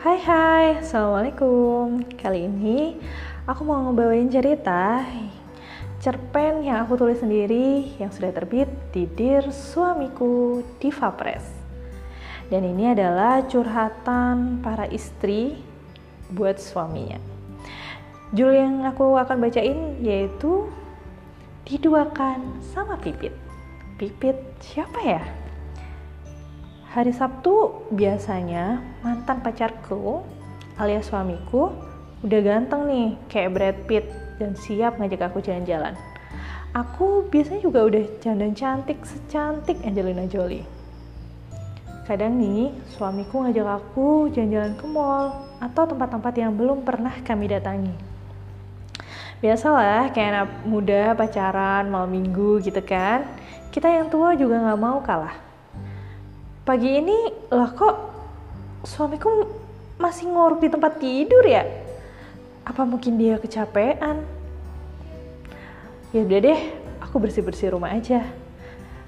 Hai hai, Assalamualaikum. Kali ini aku mau ngebawain cerita Cerpen yang aku tulis sendiri yang sudah terbit di Dir Suamiku Diva Press. Dan ini adalah curhatan para istri buat suaminya. Judul yang aku akan bacain yaitu Diduakan sama Pipit. Pipit siapa ya? Hari Sabtu biasanya mantan pacarku alias suamiku udah ganteng nih kayak Brad Pitt dan siap ngajak aku jalan-jalan. Aku biasanya juga udah jandan cantik secantik Angelina Jolie. Kadang nih suamiku ngajak aku jalan-jalan ke mall atau tempat-tempat yang belum pernah kami datangi. Biasalah kayak anak muda pacaran malam minggu gitu kan. Kita yang tua juga nggak mau kalah pagi ini lah kok suamiku masih ngorok di tempat tidur ya? Apa mungkin dia kecapean? Ya udah deh, aku bersih-bersih rumah aja.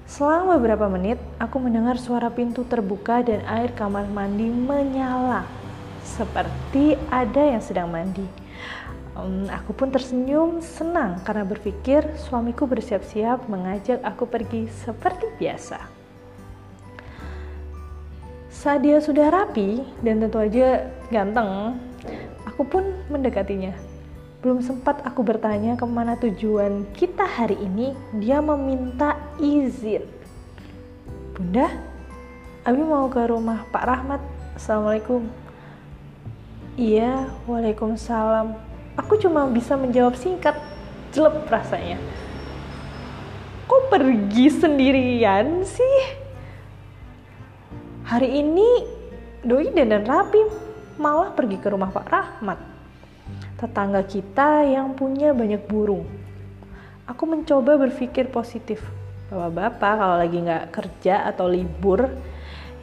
Selama beberapa menit, aku mendengar suara pintu terbuka dan air kamar mandi menyala. Seperti ada yang sedang mandi. Um, aku pun tersenyum senang karena berpikir suamiku bersiap-siap mengajak aku pergi seperti biasa. Saat dia sudah rapi dan tentu aja ganteng, aku pun mendekatinya. Belum sempat aku bertanya ke mana tujuan kita hari ini, dia meminta izin. Bunda, Abi mau ke rumah Pak Rahmat. Assalamualaikum. Iya, waalaikumsalam. Aku cuma bisa menjawab singkat, jelek rasanya. Kok pergi sendirian sih? Hari ini doi dan rapi malah pergi ke rumah Pak Rahmat. Tetangga kita yang punya banyak burung. Aku mencoba berpikir positif. Bahwa bapak kalau lagi nggak kerja atau libur,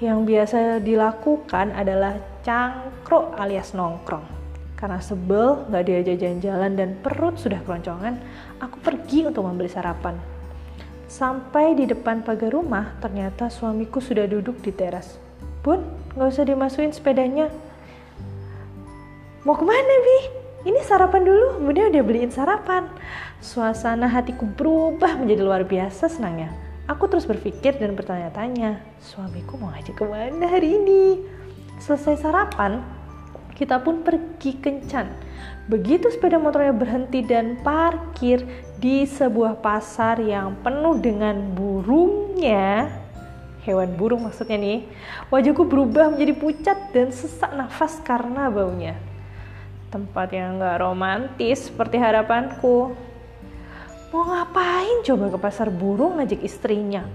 yang biasa dilakukan adalah cangkruk alias nongkrong. Karena sebel nggak diajak jalan-jalan dan perut sudah keroncongan, aku pergi untuk membeli sarapan. Sampai di depan pagar rumah, ternyata suamiku sudah duduk di teras. Bun, gak usah dimasukin sepedanya. Mau ke mana, Bi? Ini sarapan dulu, Bunda udah beliin sarapan. Suasana hatiku berubah menjadi luar biasa senangnya. Aku terus berpikir dan bertanya-tanya, suamiku mau ngajak ke mana hari ini? Selesai sarapan, kita pun pergi kencan Begitu sepeda motornya berhenti dan parkir di sebuah pasar yang penuh dengan burungnya, hewan burung maksudnya nih, wajahku berubah menjadi pucat dan sesak nafas karena baunya. Tempat yang gak romantis seperti harapanku. Mau ngapain coba ke pasar burung ngajak istrinya?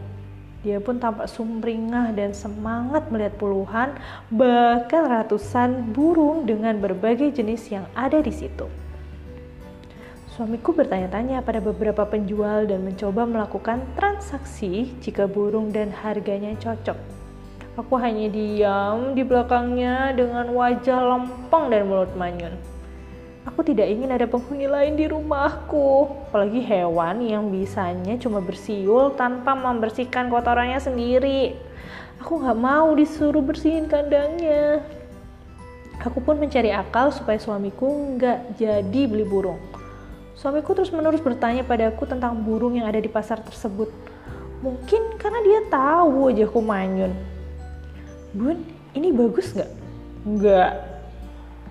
Dia pun tampak sumringah dan semangat melihat puluhan, bahkan ratusan burung dengan berbagai jenis yang ada di situ. Suamiku bertanya-tanya pada beberapa penjual dan mencoba melakukan transaksi jika burung dan harganya cocok. Aku hanya diam di belakangnya dengan wajah lempeng dan mulut manyun. Aku tidak ingin ada penghuni lain di rumahku, apalagi hewan yang bisanya cuma bersiul tanpa membersihkan kotorannya sendiri. Aku gak mau disuruh bersihin kandangnya. Aku pun mencari akal supaya suamiku nggak jadi beli burung. Suamiku terus menerus bertanya padaku tentang burung yang ada di pasar tersebut. Mungkin karena dia tahu wajahku manyun. Bun, ini bagus nggak? Nggak.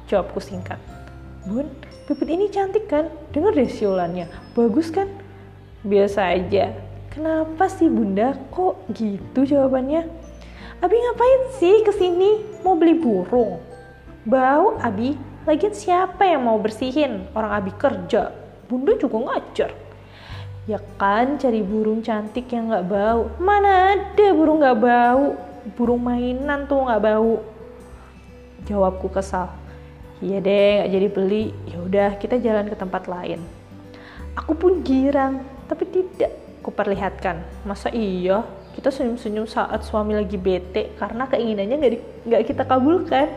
Jawabku singkat. Bun, pipit ini cantik kan? Dengar deh siulannya. Bagus kan? Biasa aja. Kenapa sih bunda kok gitu jawabannya? Abi ngapain sih ke sini? Mau beli burung? Bau Abi, lagian siapa yang mau bersihin? Orang Abi kerja. Bunda juga ngajar. Ya kan cari burung cantik yang gak bau. Mana ada burung gak bau? Burung mainan tuh gak bau. Jawabku kesal iya deh nggak jadi beli. Ya udah kita jalan ke tempat lain. Aku pun girang tapi tidak kuperlihatkan. Masa iya? Kita senyum-senyum saat suami lagi bete karena keinginannya nggak kita kabulkan.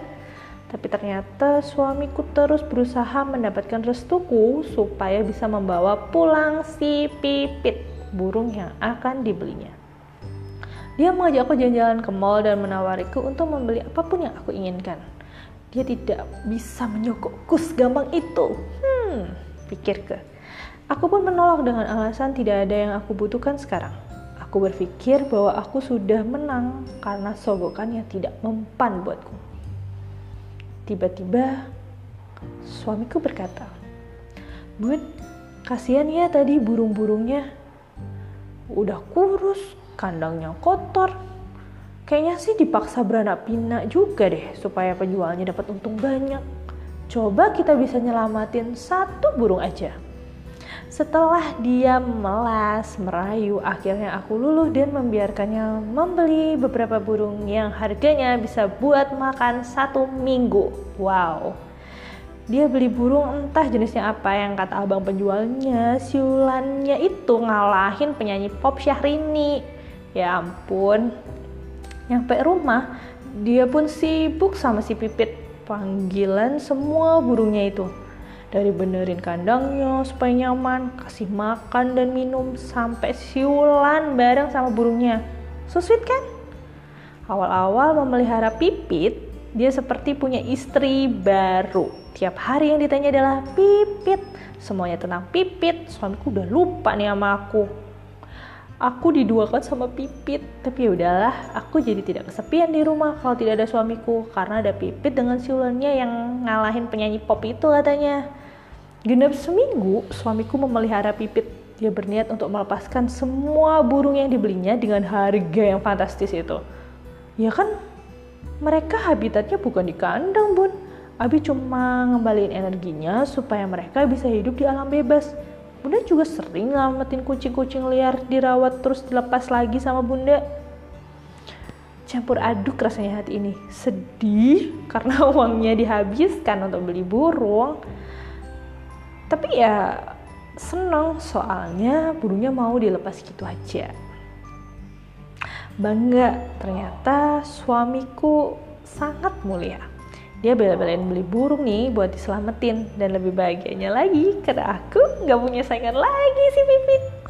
Tapi ternyata suamiku terus berusaha mendapatkan restuku supaya bisa membawa pulang si pipit burung yang akan dibelinya. Dia mengajak aku jalan-jalan ke mall dan menawariku untuk membeli apa pun yang aku inginkan. Dia tidak bisa menyogokku segampang itu. Hmm, pikirku. Aku pun menolak dengan alasan tidak ada yang aku butuhkan sekarang. Aku berpikir bahwa aku sudah menang karena sogokannya tidak mempan buatku. Tiba-tiba suamiku berkata, Bun, kasihan ya tadi burung-burungnya. Udah kurus, kandangnya kotor. Kayaknya sih dipaksa beranak pinak juga deh supaya penjualnya dapat untung banyak. Coba kita bisa nyelamatin satu burung aja. Setelah dia melas, merayu, akhirnya aku luluh dan membiarkannya membeli beberapa burung yang harganya bisa buat makan satu minggu. Wow. Dia beli burung entah jenisnya apa yang kata abang penjualnya, siulannya itu ngalahin penyanyi pop Syahrini. Ya ampun. Nyampe rumah, dia pun sibuk sama si Pipit. Panggilan semua burungnya itu dari benerin kandangnya supaya nyaman, kasih makan dan minum sampai siulan bareng sama burungnya. So sweet kan? Awal-awal memelihara pipit, dia seperti punya istri baru. Tiap hari yang ditanya adalah pipit. Semuanya tentang pipit. Suamiku udah lupa nih sama aku. Aku diduakan sama pipit, tapi ya udahlah, aku jadi tidak kesepian di rumah kalau tidak ada suamiku karena ada pipit dengan siulannya yang ngalahin penyanyi pop itu katanya. Genap seminggu, suamiku memelihara pipit. Dia berniat untuk melepaskan semua burung yang dibelinya dengan harga yang fantastis itu. Ya kan, mereka habitatnya bukan di kandang, Bun. Abi cuma ngembaliin energinya supaya mereka bisa hidup di alam bebas Bunda juga sering ngamatin kucing-kucing liar dirawat terus dilepas lagi sama bunda. Campur aduk rasanya hati ini. Sedih karena uangnya dihabiskan untuk beli burung. Tapi ya seneng soalnya burungnya mau dilepas gitu aja. Bangga ternyata suamiku sangat mulia dia bela-belain beli burung nih buat diselamatin dan lebih bahagianya lagi karena aku nggak punya saingan lagi si Pipit.